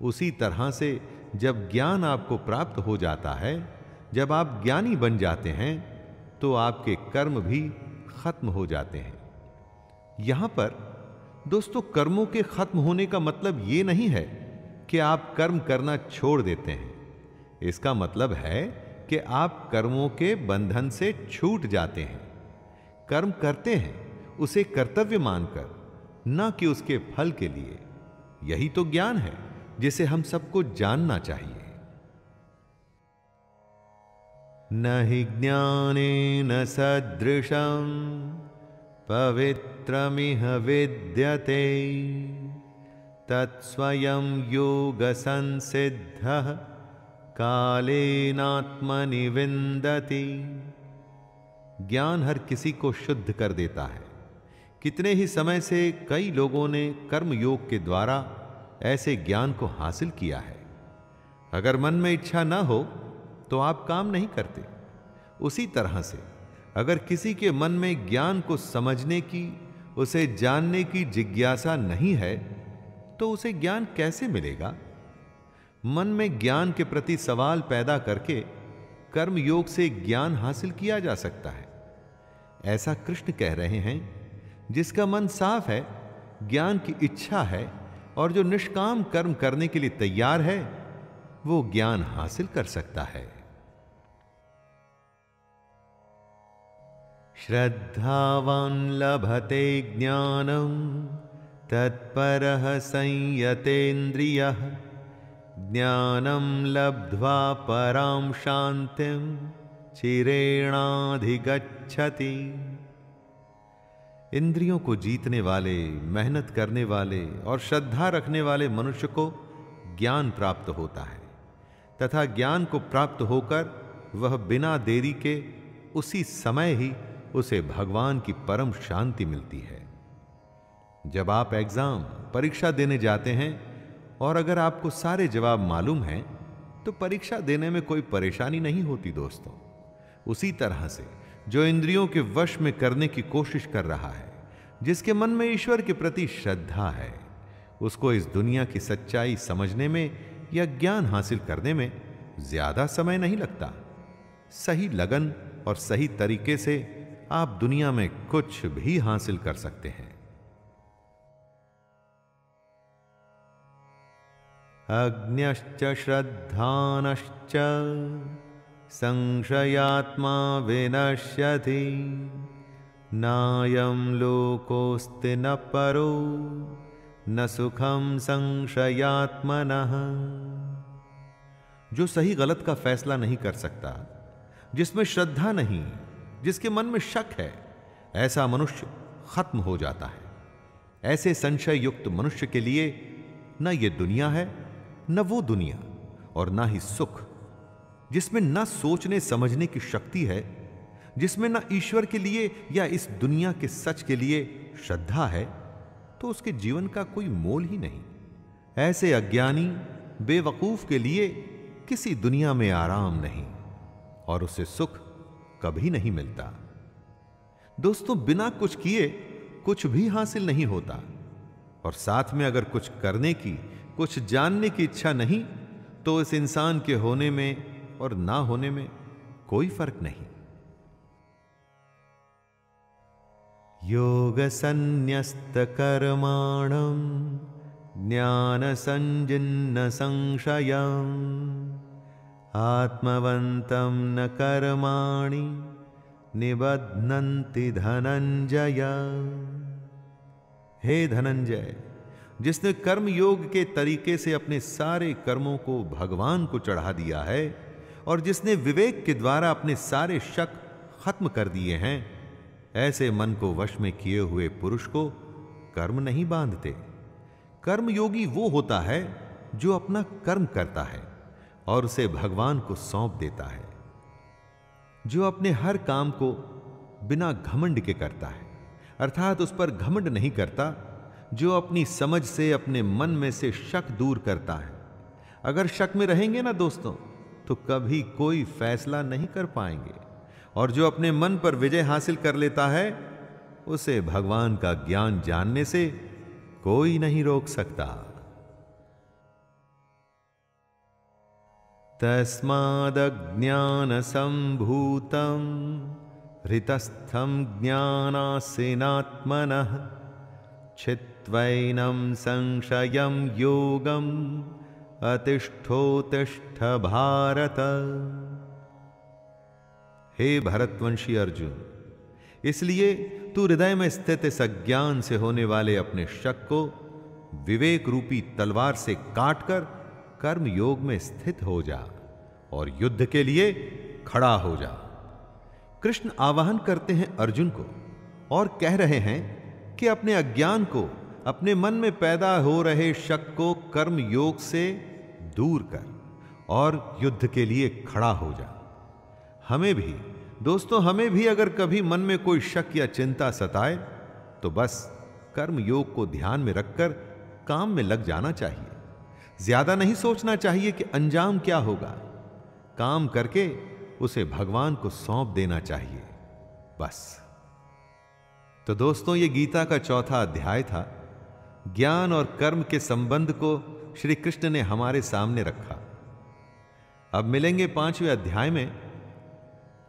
उसी तरह से जब ज्ञान आपको प्राप्त हो जाता है, जब आप ज्ञानी बन जाते हैं तो आपके कर्म भी खत्म हो जाते हैं। यहाँ पर दोस्तों, कर्मों के खत्म होने का मतलब ये नहीं है कि आप कर्म करना छोड़ देते हैं। इसका मतलब है कि आप कर्मों के बंधन से छूट जाते हैं। कर्म करते हैं, उसे कर्तव्य मानकर, न कि उसके फल के लिए। यही तो ज्ञान है, जिसे हम सबको जानना चाहिए। न ज्ञाने न सदृशम। पवित्रमिह विद्यते। तत्स्वयं योगसंसिद्धः कालेनात्मनि विन्दति ज्ञान हर किसी को शुद्ध कर देता है। कितने ही समय से कई लोगों ने कर्म योग के द्वारा ऐसे ज्ञान को हासिल किया है। अगर मन में इच्छा न हो तो आप काम नहीं करते। उसी तरह से अगर किसी के मन में ज्ञान को समझने की, उसे जानने की जिज्ञासा नहीं है तो उसे ज्ञान कैसे मिलेगा? मन में ज्ञान के प्रति सवाल पैदा करके कर्म योग से ज्ञान हासिल किया जा सकता है। ऐसा कृष्ण कह रहे हैं, जिसका मन साफ़ है, ज्ञान की इच्छा है, और जो निष्काम कर्म करने के लिए तैयार है, वो ज्ञान हासिल कर सकता है। श्रद्धावान लभते ज्ञानम तत्पर संयतेन्द्रिय। ज्ञानम लब्ध्वा पराम शांतिम चिरेणाधिगच्छति। इंद्रियों को जीतने वाले, मेहनत करने वाले और श्रद्धा रखने वाले मनुष्य को ज्ञान प्राप्त होता है, तथा ज्ञान को प्राप्त होकर वह बिना देरी के उसी समय ही उसे भगवान की परम शांति मिलती है। जब आप एग्ज़ाम, परीक्षा देने जाते हैं और अगर आपको सारे जवाब मालूम हैं तो परीक्षा देने में कोई परेशानी नहीं होती दोस्तों। उसी तरह से जो इंद्रियों के वश में करने की कोशिश कर रहा है, जिसके मन में ईश्वर के प्रति श्रद्धा है, उसको इस दुनिया की सच्चाई समझने में या ज्ञान हासिल करने में ज़्यादा समय नहीं लगता। सही लगन और सही तरीके से आप दुनिया में कुछ भी हासिल कर सकते हैं। अग्न्यश्च, श्रद्धानश्च, संशयात्मा विनश्यति, नायं लोकोस्ति न परो, न सुखम संशयात्मनः। जो सही गलत का फैसला नहीं कर सकता, जिसमें श्रद्धा नहीं जिसके मन में शक है, ऐसा मनुष्य खत्म हो जाता है। ऐसे संशय युक्त मनुष्य के लिए न ये दुनिया है, न वो दुनिया, और ना ही सुख, जिसमें न सोचने समझने की शक्ति है, जिसमें न ईश्वर के लिए या इस दुनिया के सच के लिए श्रद्धा है तो उसके जीवन का कोई मोल ही नहीं। ऐसे अज्ञानी, बेवकूफ़ के लिए किसी दुनिया में आराम नहीं, और उसे सुख कभी नहीं मिलता। दोस्तों, बिना कुछ किए कुछ भी हासिल नहीं होता। और साथ में अगर कुछ करने की, कुछ जानने की इच्छा नहीं तो इस इंसान के होने में और ना होने में कोई फ़र्क नहीं। योग संन्यस्त कर्माणम आत्मवंतम न कर्माणि निबध्नन्ति धनंजय हे धनंजय जिसने कर्म योग के तरीके से अपने सारे कर्मों को भगवान को चढ़ा दिया है, और जिसने विवेक के द्वारा अपने सारे शक खत्म कर दिए हैं, ऐसे मन को वश में किए हुए पुरुष को कर्म नहीं बांधते। कर्म योगी वो होता है जो अपना कर्म करता है। और उसे भगवान को सौंप देता है, जो अपने हर काम को बिना घमंड के करता है। अर्थात उस पर घमंड नहीं करता, जो अपनी समझ से, अपने मन में से शक दूर करता है। अगर शक में रहेंगे ना दोस्तों तो कभी कोई फैसला नहीं कर पाएँगे। और जो अपने मन पर विजय हासिल कर लेता है, उसे भगवान का ज्ञान जानने से कोई नहीं रोक सकता। तस्मादज्ञान संभूतम हृतस्थम ज्ञानासीनात्मनः। छित्वैनं संशयं योगम। अतिष्ठोतिष्ठ भारत हे भरतवंशी अर्जुन, इसलिए तू हृदय में स्थित इस अज्ञान से होने वाले अपने शक को विवेक रूपी तलवार से काटकर कर्म योग में स्थित हो जा और युद्ध के लिए खड़ा हो जा। कृष्ण आवाहन करते हैं अर्जुन को और कह रहे हैं कि अपने अज्ञान को, अपने मन में पैदा हो रहे शक को कर्म योग से दूर कर और युद्ध के लिए खड़ा हो जा। हमें भी, दोस्तों, हमें भी अगर कभी मन में कोई शक या चिंता सताए तो बस कर्म योग को ध्यान में रखकर काम में लग जाना चाहिए। ज़्यादा नहीं सोचना चाहिए कि अंजाम क्या होगा। काम करके उसे भगवान को सौंप देना चाहिए। बस। तो दोस्तों, ये गीता का चौथा अध्याय था। ज्ञान और कर्म के संबंध को श्री कृष्ण ने हमारे सामने रखा। अब मिलेंगे पाँचवें अध्याय में।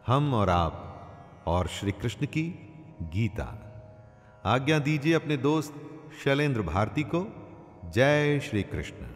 हम और आप और श्री कृष्ण की गीता। आज्ञा दीजिए अपने दोस्त शैलेंद्र भारती को। जय श्री कृष्ण।